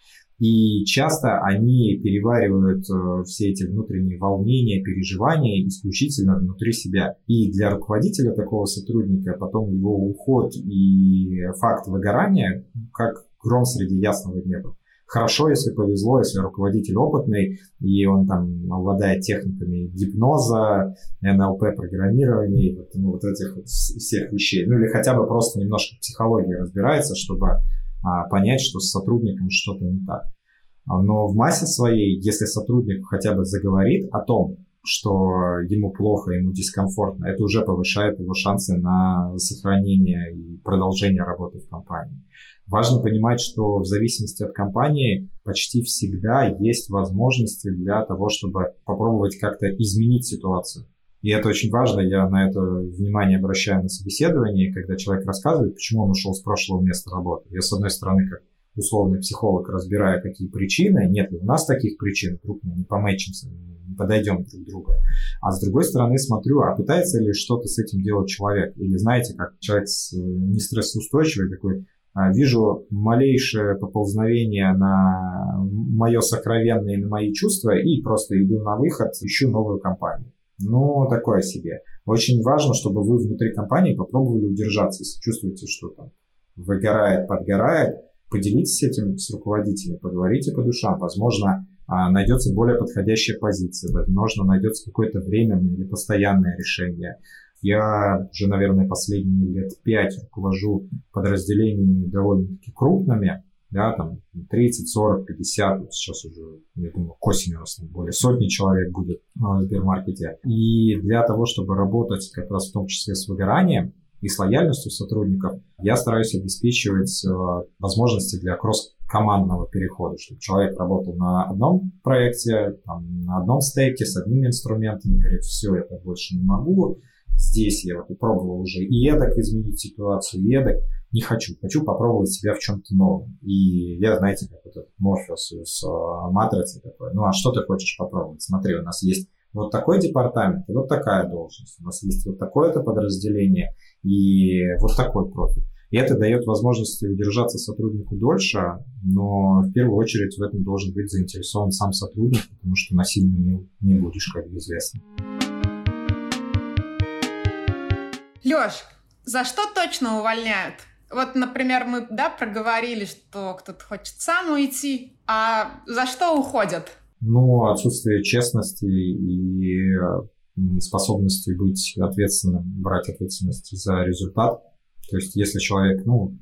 И часто они переваривают э, все эти внутренние волнения, переживания исключительно внутри себя. И для руководителя такого сотрудника потом его уход и факт выгорания как гром среди ясного неба. Хорошо, если повезло, если руководитель опытный, и он там обладает техниками гипноза, НЛП, программирования, вот, ну, вот этих вот всех вещей. Ну или хотя бы просто немножко психологии разбирается, чтобы понять, что с сотрудником что-то не так. А, но в массе своей, если сотрудник хотя бы заговорит о том, что ему плохо, ему дискомфортно, это уже повышает его шансы на сохранение и продолжение работы в компании. Важно понимать, что в зависимости от компании почти всегда есть возможности для того, чтобы попробовать как-то изменить ситуацию. И это очень важно, я на это внимание обращаю на собеседовании, когда человек рассказывает, почему он ушел с прошлого места работы. Я, с одной стороны, как условный психолог, разбирая, какие причины, нет ли у нас таких причин, вдруг мы не помечимся, не подойдем друг к другу. А с другой стороны смотрю, а пытается ли что-то с этим делать человек? Или знаете, как человек с, не стрессоустойчивый такой, а, вижу малейшее поползновение на мое сокровенное, на мои чувства и просто иду на выход, ищу новую компанию. Ну, такое себе. Очень важно, чтобы вы внутри компании попробовали удержаться, если чувствуете, что там выгорает, подгорает, поделитесь этим с руководителем, поговорите по душам. Возможно, а, найдется более подходящая позиция, возможно, найдется какое-то временное или постоянное решение. Я уже, наверное, последние лет пять руковожу подразделениями довольно-таки крупными, да, там 30, 40, 50, сейчас уже, я думаю, к осени у нас более сотни человек будет в Сбермаркете. И для того, чтобы работать как раз в том числе с выгоранием и с лояльностью сотрудников, я стараюсь обеспечивать э, возможности для кросс-командного перехода, чтобы человек работал на одном проекте, там, на одном стеке, с одними инструментами, говорит, все, я так больше не могу, здесь я вот пробовал уже и эдак изменить ситуацию, и эдак не хочу. Хочу попробовать себя в чем-то новом. И я, знаете, как вот этот Морфеус с uh, матрицей такой. Ну, а что ты хочешь попробовать? Смотри, у нас есть вот такой департамент и вот такая должность. У нас есть вот такое-то подразделение и вот такой профиль. И это дает возможность удержаться сотруднику дольше, но в первую очередь в этом должен быть заинтересован сам сотрудник, потому что насильно не, не будешь, как известно. Леш, за что точно увольняют? Вот, например, мы, да, проговорили, что кто-то хочет сам уйти, а за что уходят? Ну, отсутствие честности и способности быть ответственным, брать ответственность за результат. То есть, если человек, ну,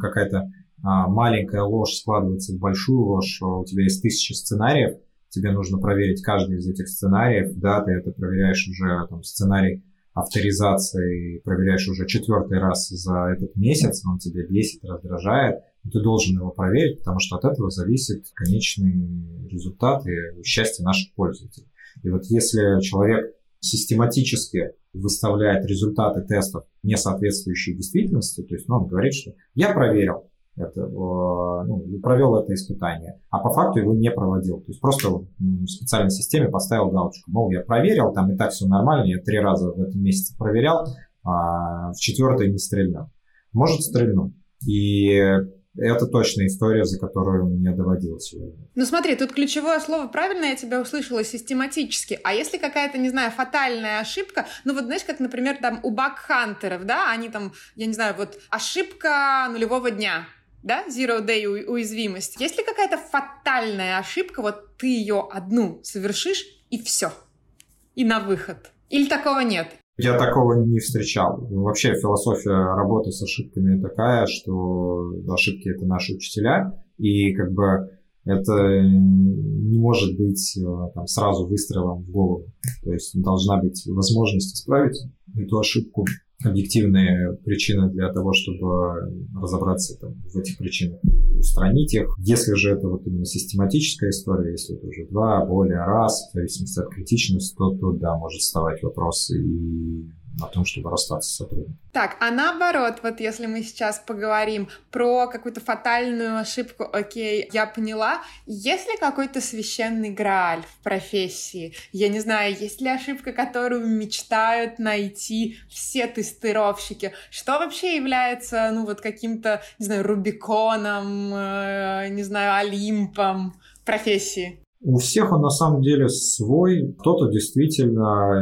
какая-то а, маленькая ложь складывается в большую ложь, у тебя есть тысячи сценариев, тебе нужно проверить каждый из этих сценариев, да, ты это проверяешь уже, там, сценарий авторизации проверяешь уже четвертый раз за этот месяц, он тебя бесит, раздражает, ты должен его проверить, потому что от этого зависит конечный результат и счастье наших пользователей. И вот если человек систематически выставляет результаты тестов, не соответствующие действительности, то есть ну, он говорит, что я проверил, это, ну, провел это испытание, а по факту его не проводил. То есть просто в специальной системе поставил галочку, мол, я проверил, там и так все нормально, я три раза в этом месяце проверял, а в четвертый не стрельнул. Может стрельнуть. И Это точно история, за которую мне доводилось. Ну смотри, тут ключевое слово, правильно я тебя услышала, систематически. А если какая-то, не знаю, фатальная ошибка, ну вот знаешь, как, например, там у бакхантеров, да, они там, я не знаю, вот ошибка нулевого дня, да, zero day уязвимость. Есть ли какая-то фатальная ошибка, вот ты ее одну совершишь и все, и на выход? Или такого нет? Я такого не встречал. Вообще философия работы с ошибками такая, что ошибки это наши учителя, и как бы это не может быть э, там, сразу выстрелом в голову. То есть должна быть возможность исправить эту ошибку объективные причины для того, чтобы разобраться там, в этих причинах, устранить их. Если же это вот именно систематическая история, если это уже два, более раз, в зависимости от критичности, то, то да, может вставать вопрос и о том, чтобы расстаться с сотрудником. Так, а наоборот, вот если мы сейчас поговорим про какую-то фатальную ошибку, окей, я поняла, есть ли какой-то священный грааль в профессии? Я не знаю, есть ли ошибка, которую мечтают найти все тестировщики? Что вообще является, ну, вот каким-то, не знаю, Рубиконом, э, не знаю, Олимпом профессии? У всех он на самом деле свой. Кто-то действительно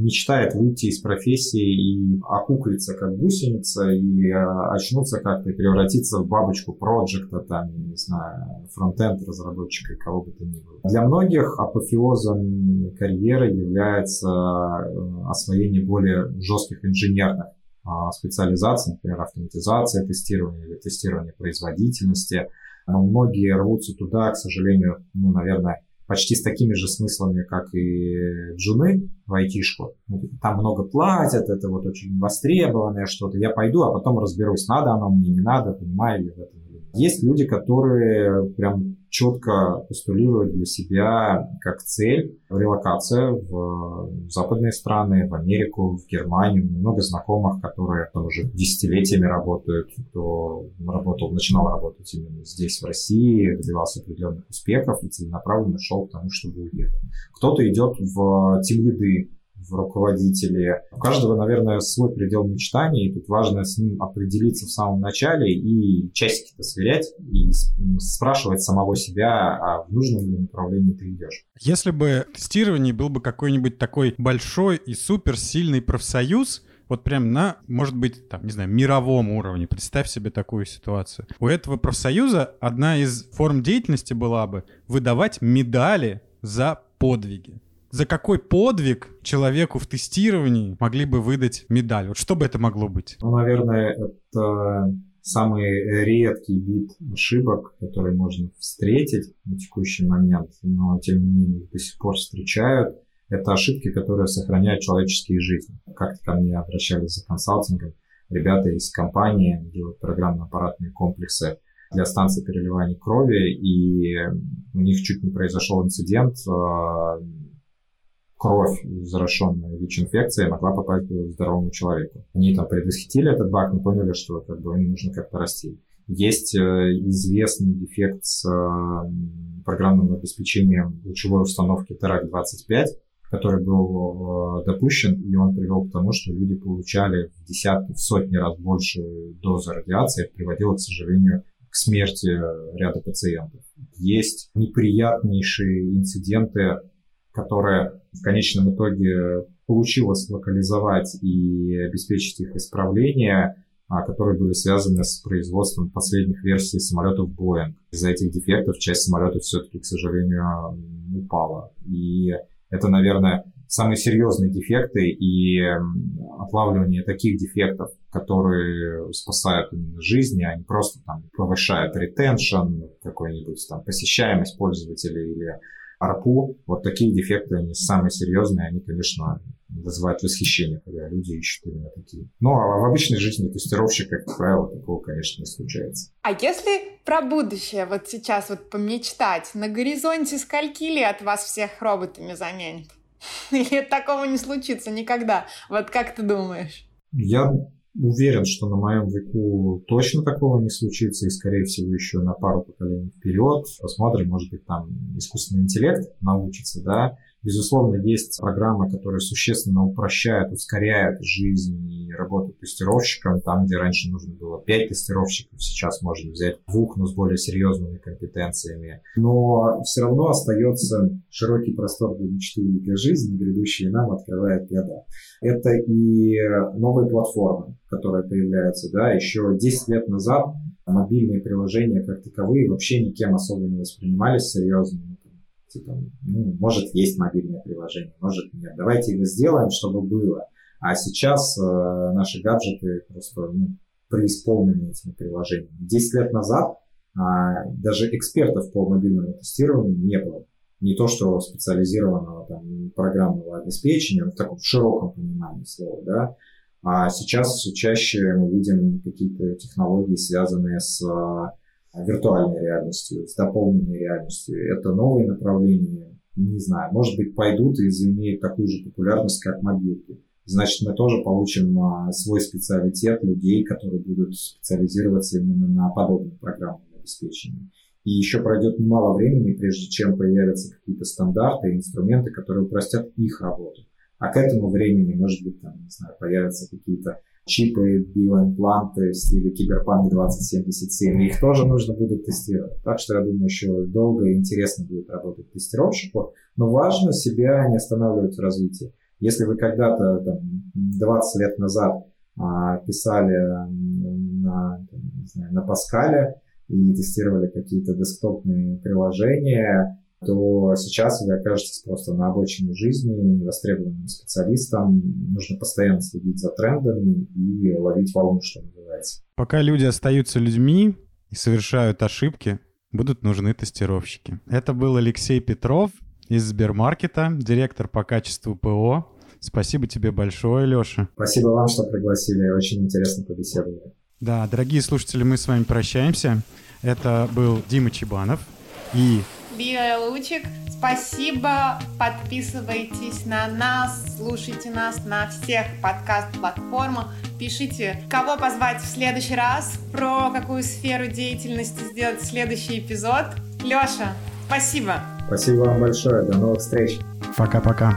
мечтает выйти из профессии и окуклиться как гусеница, и э, очнуться как-то, превратиться в бабочку проекта, там, не знаю, фронтенд разработчика, кого бы то ни было. Для многих апофеозом карьеры является э, освоение более жестких инженерных а, специализаций, например, автоматизация тестирования или тестирование производительности. Но многие рвутся туда, к сожалению, ну, наверное, почти с такими же смыслами, как и джуны в айтишку. Ну, там много платят, это вот очень востребованное что-то. Я пойду, а потом разберусь, надо оно мне, не надо, понимаю ли в этом есть люди, которые прям четко постулируют для себя как цель релокация в западные страны, в Америку, в Германию. Много знакомых, которые там уже десятилетиями работают, кто работал, начинал работать именно здесь, в России, добивался определенных успехов и целенаправленно шел к тому, чтобы уехать. Кто-то идет в тим-лиды, в руководителе. У каждого, наверное, свой предел мечтаний, и тут важно с ним определиться в самом начале и часики-то сверять, и спрашивать самого себя, а в нужном ли направлении ты идешь. Если бы тестирование был бы какой-нибудь такой большой и суперсильный профсоюз, вот прям на, может быть, там, не знаю, мировом уровне. Представь себе такую ситуацию. У этого профсоюза одна из форм деятельности была бы выдавать медали за подвиги за какой подвиг человеку в тестировании могли бы выдать медаль? Вот что бы это могло быть? Ну, наверное, это самый редкий вид ошибок, который можно встретить на текущий момент, но тем не менее до сих пор встречают. Это ошибки, которые сохраняют человеческие жизни. Как-то ко мне обращались за консалтингом ребята из компании, делают программно-аппаратные комплексы для станции переливания крови, и у них чуть не произошел инцидент, а, кровь, зараженная ВИЧ-инфекцией, могла попасть к здоровому человеку. Они там предвосхитили этот баг, но поняли, что как бы, им нужно как-то расти. Есть э, известный дефект с э, программным обеспечением лучевой установки ТРАК-25, который был э, допущен, и он привел к тому, что люди получали в десятки, в сотни раз больше дозы радиации, приводило, к сожалению, к смерти ряда пациентов. Есть неприятнейшие инциденты которая в конечном итоге получилось локализовать и обеспечить их исправление, а, которые были связаны с производством последних версий самолетов Boeing. Из-за этих дефектов часть самолетов все-таки, к сожалению, упала. И это, наверное, самые серьезные дефекты и отлавливание таких дефектов, которые спасают жизни, а не просто там повышают ретеншн, какой-нибудь там посещаемость пользователя или арпу, вот такие дефекты, они самые серьезные, они, конечно, вызывают восхищение, когда люди ищут именно такие. Ну, а в обычной жизни тестировщика, как правило, такого, конечно, не случается. А если про будущее вот сейчас вот помечтать, на горизонте скольки лет вас всех роботами заменят? Или такого не случится никогда? Вот как ты думаешь? Я уверен, что на моем веку точно такого не случится, и, скорее всего, еще на пару поколений вперед. Посмотрим, может быть, там искусственный интеллект научится, да, Безусловно, есть программы, которые существенно упрощают, ускоряют жизнь и работу тестировщиком. Там, где раньше нужно было 5 тестировщиков, сейчас можно взять двух, но с более серьезными компетенциями. Но все равно остается широкий простор для мечты и для жизни, грядущие нам открывает года. Это и новые платформы, которые появляются. Да, еще 10 лет назад мобильные приложения как таковые вообще никем особо не воспринимались серьезно Типа, ну, может, есть мобильное приложение, может, нет. Давайте его сделаем, чтобы было. А сейчас э, наши гаджеты просто ну, преисполнены этими приложениями. Десять лет назад а, даже экспертов по мобильному тестированию не было. Не то, что специализированного там, программного обеспечения, в таком широком понимании слова, да, а сейчас все чаще мы видим какие-то технологии, связанные с виртуальной реальностью, с дополненной реальностью. Это новые направления, не знаю, может быть, пойдут и заимеют такую же популярность, как мобилки. Значит, мы тоже получим а, свой специалитет людей, которые будут специализироваться именно на подобном программном обеспечении. И еще пройдет немало времени, прежде чем появятся какие-то стандарты и инструменты, которые упростят их работу. А к этому времени, может быть, там, не знаю, появятся какие-то чипы, биоимпланты в стиле Киберпанк 2077. Их тоже нужно будет тестировать. Так что я думаю, еще долго и интересно будет работать тестировщику. Но важно себя не останавливать в развитии. Если вы когда-то там, 20 лет назад а, писали на, там, не знаю, на Паскале и тестировали какие-то десктопные приложения, то сейчас вы окажетесь просто на обочине жизни, невостребованным специалистом. Нужно постоянно следить за трендами и ловить волну, что называется. Пока люди остаются людьми и совершают ошибки, будут нужны тестировщики. Это был Алексей Петров из Сбермаркета, директор по качеству ПО. Спасибо тебе большое, Леша. Спасибо вам, что пригласили. Очень интересно побеседовали. Да, дорогие слушатели, мы с вами прощаемся. Это был Дима Чебанов и Биолучик. Спасибо. Подписывайтесь на нас, слушайте нас на всех подкаст-платформах. Пишите, кого позвать в следующий раз, про какую сферу деятельности сделать следующий эпизод. Леша, спасибо. Спасибо вам большое. До новых встреч. Пока-пока.